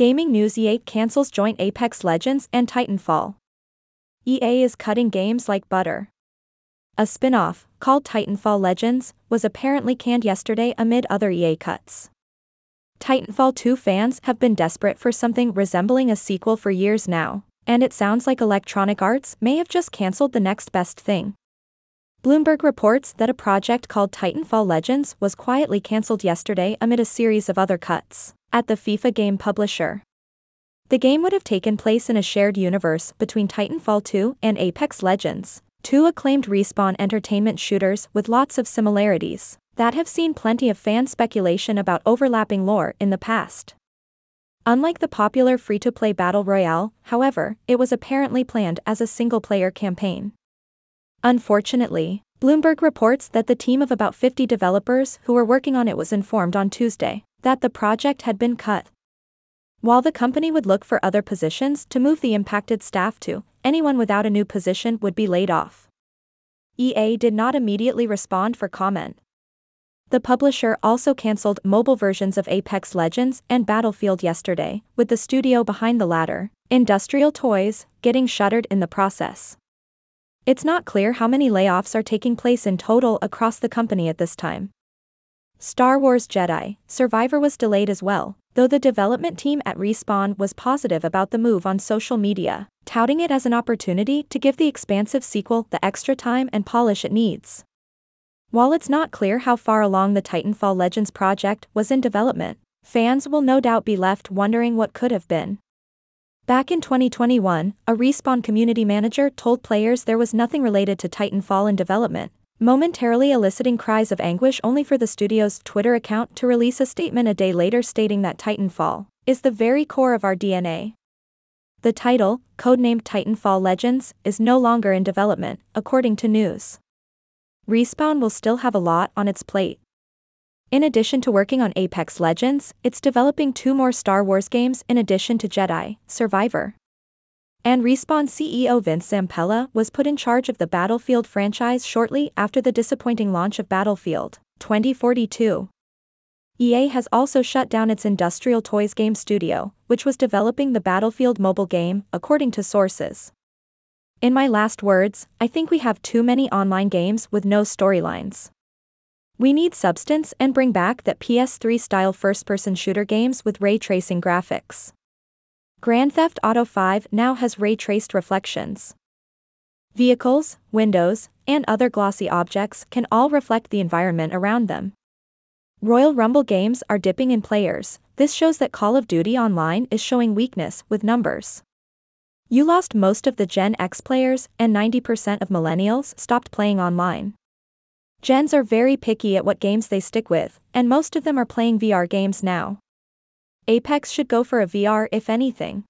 Gaming News EA cancels joint Apex Legends and Titanfall. EA is cutting games like butter. A spin off, called Titanfall Legends, was apparently canned yesterday amid other EA cuts. Titanfall 2 fans have been desperate for something resembling a sequel for years now, and it sounds like Electronic Arts may have just cancelled the next best thing. Bloomberg reports that a project called Titanfall Legends was quietly cancelled yesterday amid a series of other cuts at the FIFA game publisher. The game would have taken place in a shared universe between Titanfall 2 and Apex Legends, two acclaimed respawn entertainment shooters with lots of similarities that have seen plenty of fan speculation about overlapping lore in the past. Unlike the popular free-to-play Battle Royale, however, it was apparently planned as a single-player campaign. Unfortunately, Bloomberg reports that the team of about 50 developers who were working on it was informed on Tuesday that the project had been cut. While the company would look for other positions to move the impacted staff to, anyone without a new position would be laid off. EA did not immediately respond for comment. The publisher also cancelled mobile versions of Apex Legends and Battlefield yesterday, with the studio behind the latter, Industrial Toys, getting shuttered in the process. It's not clear how many layoffs are taking place in total across the company at this time. Star Wars Jedi Survivor was delayed as well, though the development team at Respawn was positive about the move on social media, touting it as an opportunity to give the expansive sequel the extra time and polish it needs. While it's not clear how far along the Titanfall Legends project was in development, fans will no doubt be left wondering what could have been. Back in 2021, a Respawn community manager told players there was nothing related to Titanfall in development, momentarily eliciting cries of anguish only for the studio's Twitter account to release a statement a day later stating that Titanfall is the very core of our DNA. The title, codenamed Titanfall Legends, is no longer in development, according to news. Respawn will still have a lot on its plate. In addition to working on Apex Legends, it's developing two more Star Wars games in addition to Jedi Survivor. And Respawn CEO Vince Zampella was put in charge of the Battlefield franchise shortly after the disappointing launch of Battlefield 2042. EA has also shut down its Industrial Toys game studio, which was developing the Battlefield mobile game, according to sources. In my last words, I think we have too many online games with no storylines. We need substance and bring back that PS3 style first person shooter games with ray tracing graphics. Grand Theft Auto 5 now has ray-traced reflections. Vehicles, windows, and other glossy objects can all reflect the environment around them. Royal Rumble games are dipping in players, this shows that Call of Duty Online is showing weakness with numbers. You lost most of the Gen X players, and 90% of millennials stopped playing online. Gens are very picky at what games they stick with, and most of them are playing VR games now. Apex should go for a VR if anything.